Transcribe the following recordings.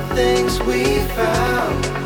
the things we found.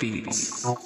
Beats.